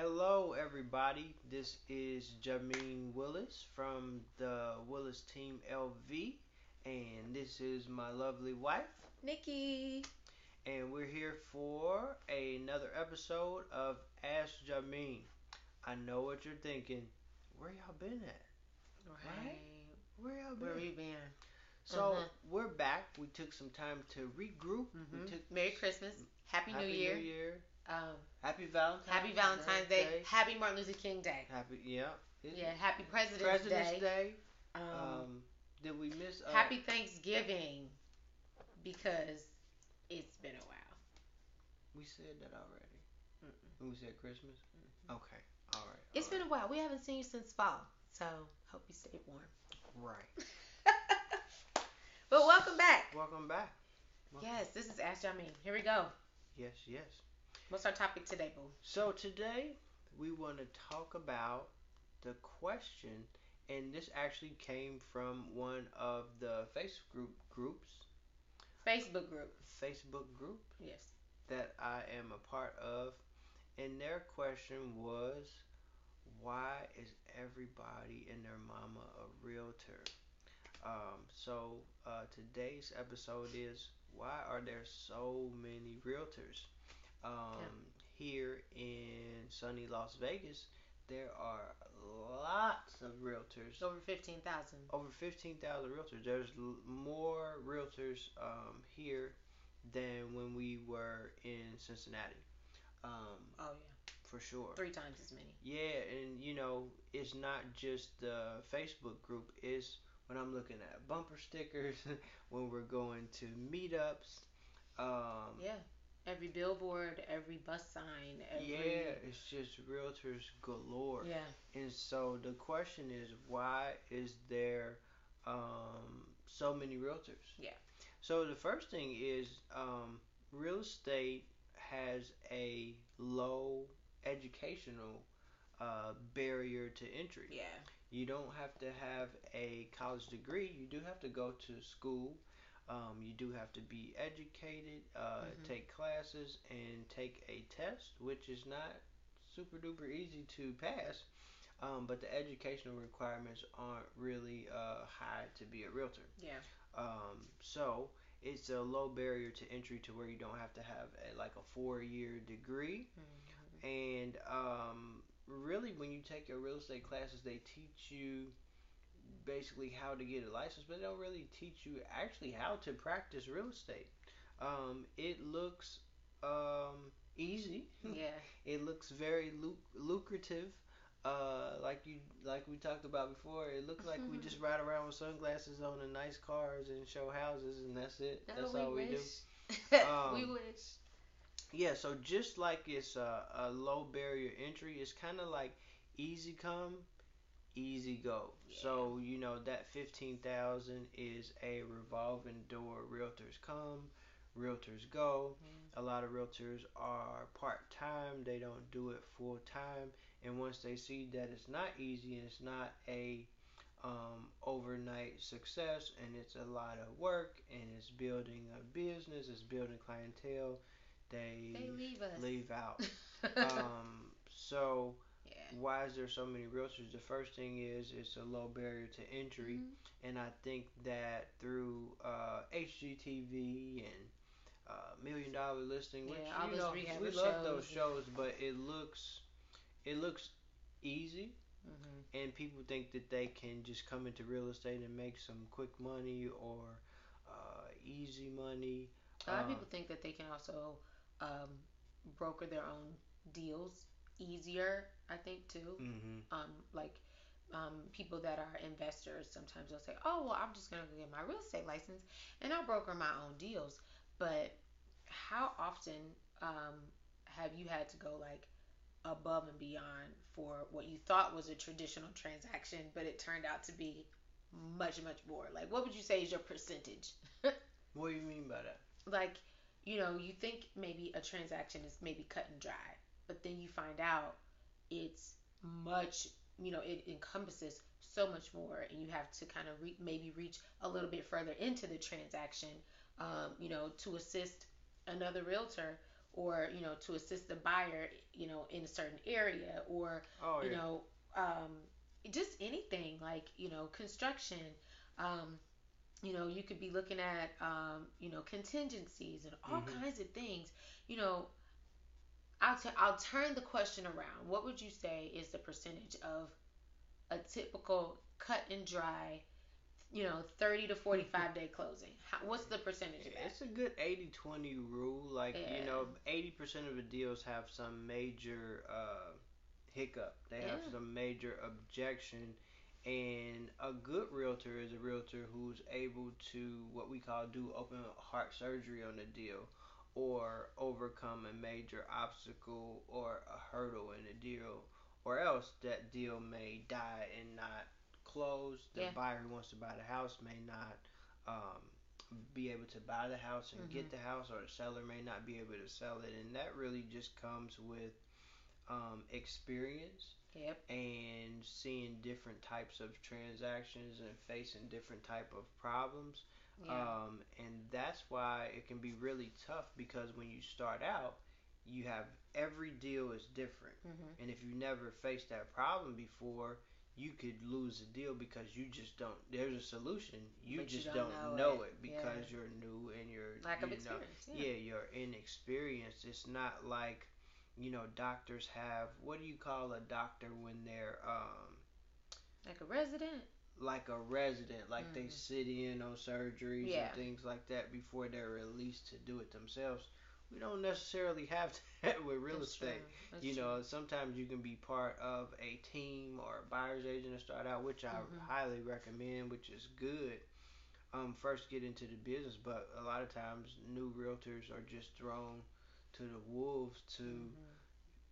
Hello, everybody. This is Jameen Willis from the Willis Team LV, and this is my lovely wife, Nikki. And we're here for another episode of Ask Jameen. I know what you're thinking. Where y'all been at? Right. right? Where y'all been? Where we been? So uh-huh. we're back. We took some time to regroup. Mm-hmm. We took Merry Christmas. Happy, Happy New Year. New Year. Happy Valentine's. Happy Valentine's Day. Day. Happy Martin Luther King Day. Happy yeah. Yeah. Happy President's, President's Day. Day. Um, um, did we miss? Uh, happy Thanksgiving because it's been a while. We said that already. Mm-mm. We said Christmas. Mm-hmm. Okay. All right. It's all been a while. We haven't seen you since fall, so hope you stay warm. Right. but welcome back. Welcome back. Welcome. Yes, this is Ask Jameen. Here we go. Yes, yes. What's our topic today, Boo? So today we want to talk about the question, and this actually came from one of the Facebook groups. Facebook group. Facebook group. Yes. That I am a part of, and their question was, why is everybody and their mama a realtor? Um, so uh, today's episode is why are there so many realtors? Um. Here in sunny Las Vegas, there are lots of realtors. Over 15,000. Over 15,000 realtors. There's l- more realtors um, here than when we were in Cincinnati. Um, oh, yeah. For sure. Three times as many. Yeah, and you know, it's not just the Facebook group, it's when I'm looking at bumper stickers, when we're going to meetups. Um, yeah, every billboard, every bus sign, every. Yeah, it's just realtors galore. Yeah. And so the question is, why is there um, so many realtors? Yeah. So the first thing is, um, real estate has a low educational uh, barrier to entry. Yeah. You don't have to have a college degree. You do have to go to school. Um, you do have to be educated, uh, mm-hmm. take classes, and take a test, which is not super duper easy to pass. Um, but the educational requirements aren't really uh, high to be a realtor. Yeah. Um, so it's a low barrier to entry to where you don't have to have a, like a four year degree. Mm-hmm. And um, really, when you take your real estate classes, they teach you basically how to get a license, but they don't really teach you actually how to practice real estate. Um, it looks um, easy. Yeah. it looks very lucrative. Uh, like you, like we talked about before, it looks like we just ride around with sunglasses on in nice cars and show houses, and that's it. No, that's we all wish. we do. Um, we wish. Yeah, so just like it's a, a low barrier entry, it's kind of like easy come, easy go. Yeah. So you know that fifteen thousand is a revolving door. Realtors come, realtors go. Mm-hmm. A lot of realtors are part time. They don't do it full time. And once they see that it's not easy and it's not a um, overnight success and it's a lot of work and it's building a business, it's building clientele they, they leave us. Leave out. um, so. Why is there so many realtors? The first thing is it's a low barrier to entry, mm-hmm. and I think that through uh, HGTV and uh, Million Dollar Listing, which yeah, you know we love shows. those shows, but it looks it looks easy. Mm-hmm. And people think that they can just come into real estate and make some quick money or uh, easy money. A lot of people think that they can also um, broker their own deals easier. I think too. Mm-hmm. Um, like um, people that are investors, sometimes they'll say, "Oh, well, I'm just gonna go get my real estate license and I'll broker my own deals." But how often um, have you had to go like above and beyond for what you thought was a traditional transaction, but it turned out to be much, much more? Like, what would you say is your percentage? what do you mean by that? Like, you know, you think maybe a transaction is maybe cut and dry, but then you find out it's much, you know, it encompasses so much more, and you have to kind of re- maybe reach a little bit further into the transaction, um, you know, to assist another realtor or you know to assist the buyer you know in a certain area or Oh you know um, just anything like you know construction um, you know you could be looking at um, you know contingencies and all Mhm. kinds of things you know I'll, t- I'll turn the question around what would you say is the percentage of a typical cut and dry you know 30 to 45 day closing How, what's the percentage of that It's a good 80-20 rule. Like, you know, 80% of the deals have some major uh, hiccup. They have yeah some major objection. And a good realtor is a realtor who's able to, what we call, do open heart surgery on the deal or overcome a major obstacle or a hurdle in the deal. Or else that deal may die and not close. The yeah buyer who wants to buy the house may not um, be able to buy the house and hmm get the house, or the seller may not be able to sell it. And that really just comes with um, experience yep and seeing different types of transactions and facing different type of problems. Yeah Um, and that's why it can be really tough because when you start out, you have every deal is different. hmm And if you never faced that problem before, you could lose a deal because you just don't there's a solution. You but you just don't don't know know it it yeah because you're new and you're lack of you know experience yeah yeah, you're inexperienced. It's not like you know, doctors have what do you call a doctor when they're um like a resident like a resident, like they hmm sit in on surgeries yeah and things like that before they're released to do it themselves. We don't necessarily have that with real that's estate. You true know, sometimes you can be part of a team or a buyer's agent to start out, which I hmm highly recommend, which is good. Um, first get into the business, but a lot of times new realtors are just thrown to the wolves to hmm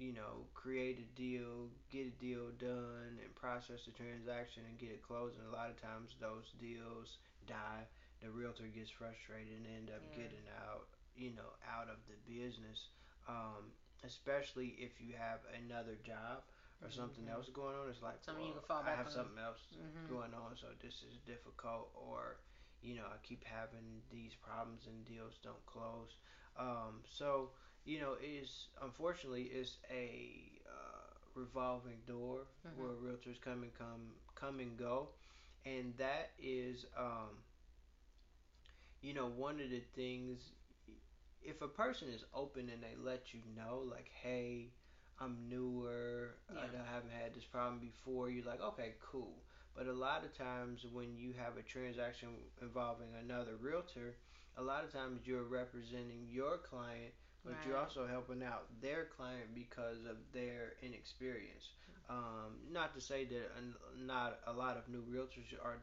you know, create a deal, get a deal done, and process the transaction and get it closed. And a lot of times those deals die. The realtor gets frustrated and end up yeah getting out, you know, out of the business. Um, especially if you have another job or something hmm else going on. It's like, something you can well, fall I have on something else hmm going on, so this is difficult. Or, you know, I keep having these problems and deals don't close. Um, so you know, is unfortunately is a uh, revolving door hmm where realtors come and come come and go, and that is um, you know one of the things. If a person is open and they let you know, like, hey, I'm newer, I haven't had this problem before, you're like, okay, cool. But a lot of times when you have a transaction involving another realtor, a lot of times you're representing your client but you're also helping out their client because of their inexperience. Um, not to say that not a lot of new realtors are,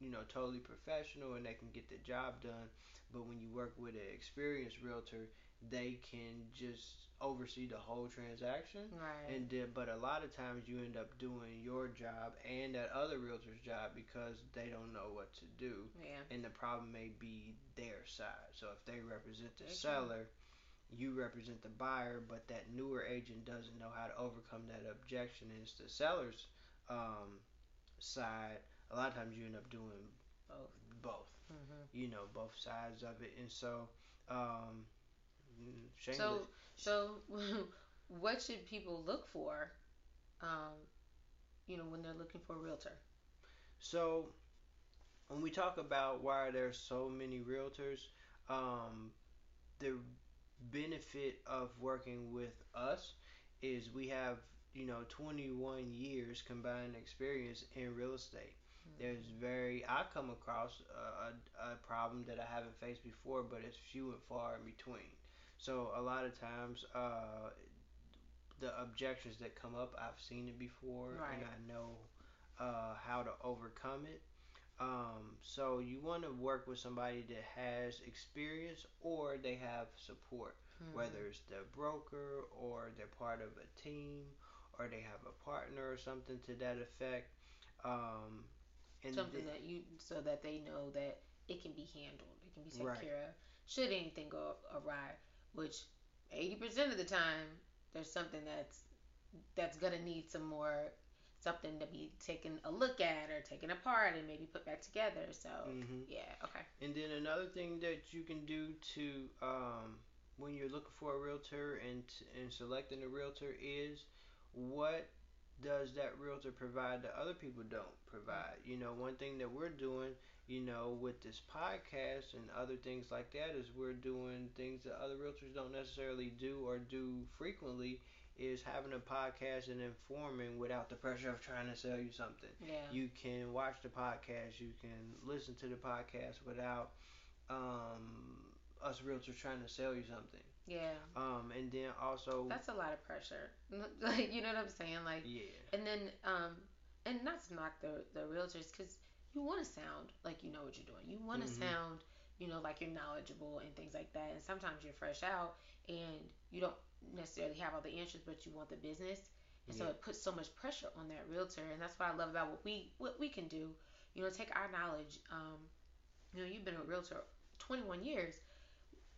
you know, totally professional and they can get the job done, but when you work with an experienced realtor, they can just oversee the whole transaction. right And then, but a lot of times you end up doing your job and that other realtor's job because they don't know what to do, yeah and the problem may be their side. So if they represent the very true seller you represent the buyer, but that newer agent doesn't know how to overcome that objection, and it's the seller's um, side. A lot of times you end up doing both. both, hmm you know, both sides of it, and so um, shameless. so so what should people look for um, you know when they're looking for a realtor? So when we talk about why there's so many realtors, um, the benefit of working with us is we have you know 21 years combined experience in real estate. There's hmm very i come across a, a, problem that i haven't faced before but it's few and far in between. So a lot of times uh, the objections that come up i've seen it before and i know uh, how to overcome it um, so you want to work with somebody that has experience or they have support, hmm whether it's their broker or they're part of a team or they have a partner or something to that effect. Um, something th- that you so that they know that it can be handled it can be taken right, care of should anything go awry which 80% of the time there's something that's that's gonna need some more something to be taken a look at or taken apart and maybe put back together. So hmm yeah, okay. And then another thing that you can do to um, when you're looking for a realtor and and selecting a realtor is what does that realtor provide that other people don't provide? You know, one thing that we're doing, you know, with this podcast and other things like that is we're doing things that other realtors don't necessarily do or do frequently is having a podcast and informing without the pressure of trying to sell you something. Yeah. You can watch the podcast, you can listen to the podcast without um, us realtors trying to sell you something. Yeah. Um, and then also That's a lot of pressure. like, you know what I'm saying? Like, yeah, and then, um, and not to knock the the realtors, because you want to sound like you know what you're doing. You want to Mhm. sound, you know, like you're knowledgeable and things like that. And sometimes you're fresh out and you don't necessarily have all the answers, but you want the business. And so it puts so much pressure on that realtor, and that's what I love about what we what we can do. You know, take our knowledge. Um, you know, you've been a realtor 21 years.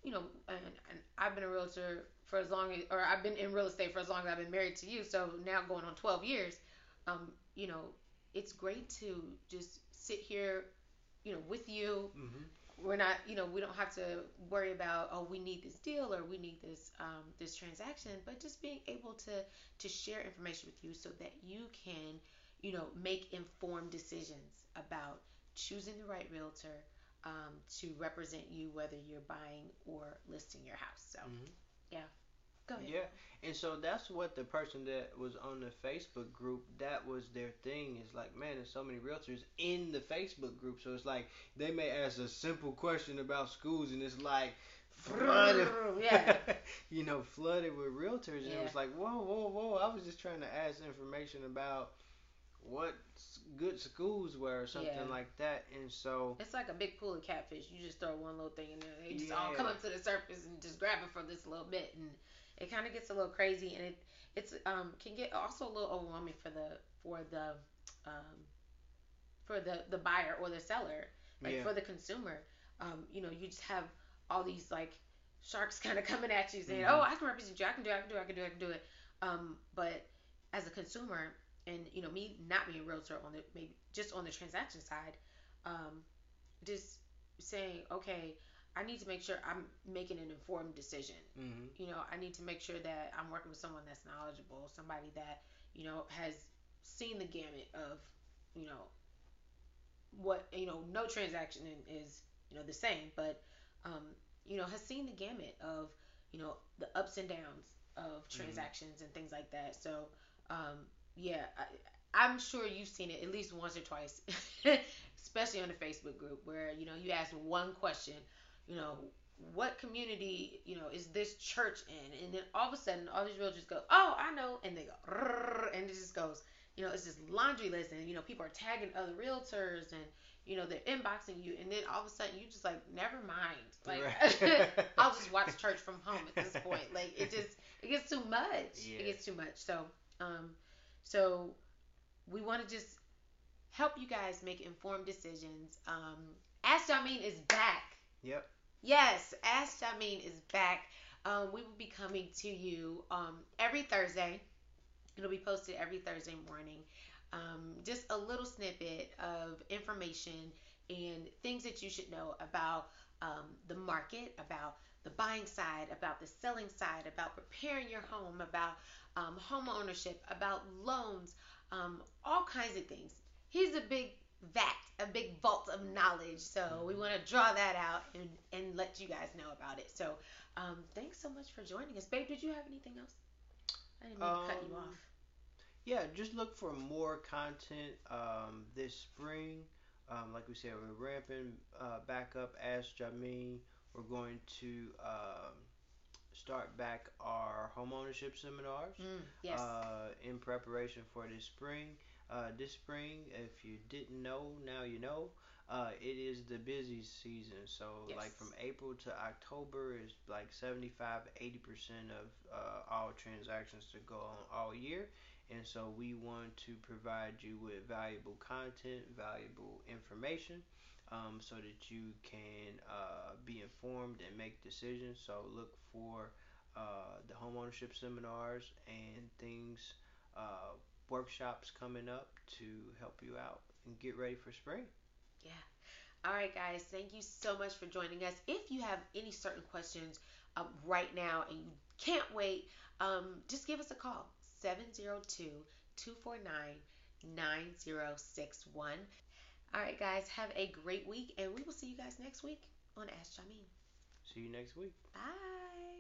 You know, and, and I've been a realtor for as long as, or I've been in real estate for as long as I've been married to you. So now going on 12 years. Um, you know, it's great to just sit here, you know, with you. hmm We're not, you know, we don't have to worry about, oh, we need this deal or we need this um, this transaction, but just being able to to share information with you so that you can, you know, make informed decisions about choosing the right realtor um, to represent you, whether you're buying or listing your house. So, hmm go ahead. Yeah, and so that's what the person that was on the Facebook group that was their thing is like, man, there's so many realtors in the Facebook group, so it's like they may ask a simple question about schools, and it's like flooded, Yeah. you know, flooded with realtors, and it was like, whoa, whoa, whoa, I was just trying to ask information about what good schools were or something Yeah. like that, and so It's like a big pool of catfish. You just throw one little thing in there. They just all come up to the surface and just grab it for this little bit, and it kind of gets a little crazy, and it it's um can get also a little overwhelming for the for the um for the the buyer or the seller, like yeah, for the consumer. Um, you know, you just have all these like sharks kind of coming at you saying, Mhm. "Oh, I can represent you. I can do. It, I can do. It, I can do. It, I can do it." Um, but as a consumer, and you know, me not being a realtor on the maybe just on the transaction side, um, just saying, okay, I need to make sure I'm making an informed decision. hmm You know, I need to make sure that I'm working with someone that's knowledgeable, somebody that you know has seen the gamut of, you know, what you know. No transaction is you know the same, but um, you know has seen the gamut of you know the ups and downs of transactions and things like that. So um, yeah, I, I'm sure you've seen it at least once or twice, especially on the Facebook group where you know you ask one question, you know, what community you know is this church in, and then all of a sudden all these realtors go, oh, I know, and they go, and it just goes, you know, it's this laundry list, and you know people are tagging other realtors and. You know they're inboxing you, and then all of a sudden you just like never mind. Like Right. I'll just watch church from home at this point. Like it just it gets too much. Yeah. It gets too much. So um, so we want to just help you guys make informed decisions. Um, Ask Jameen is back. Yep. Yes, Ask Jameen is back. Um, we will be coming to you um, every Thursday. It'll be posted every Thursday morning. Um, just a little snippet of information and things that you should know about um, the market, about the buying side, about the selling side, about preparing your home, about um, home ownership, about loans, um, all kinds of things. He's a big vat, a big vault of knowledge. So we want to draw that out and, and let you guys know about it. So um, thanks so much for joining us. Babe, did you have anything else? I didn't mean to cut you Um, off. Yeah, just look for more content um, this spring. Um, like we said, we're ramping uh, back up as Jameen. We're going to um, start back our homeownership seminars Mm, yes. uh, in preparation for this spring. Uh, this spring, if you didn't know, now you know. Uh, it is the busy season, so Yes. like from April to October is like 75 80 percent of uh, all transactions to go on all year, and so we want to provide you with valuable content, valuable information, um, so that you can uh, be informed and make decisions. So look for uh, the homeownership seminars and things, uh, workshops coming up to help you out and get ready for spring. Yeah. All right, guys. Thank you so much for joining us. If you have any certain questions um, right now and you can't wait, um, just give us a call 702 249 9061. All right, guys, have a great week, and we will see you guys next week on Ask Jameen. See you next week. Bye.